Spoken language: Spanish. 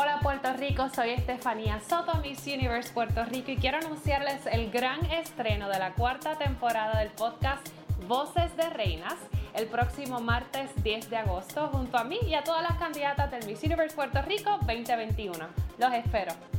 Hola Puerto Rico, soy Estefanía Soto, Miss Universe Puerto Rico y quiero anunciarles el gran estreno de la cuarta temporada del podcast Voces de Reinas el próximo martes 10 de agosto junto a mí y a todas las candidatas del Miss Universe Puerto Rico 2021. Los espero.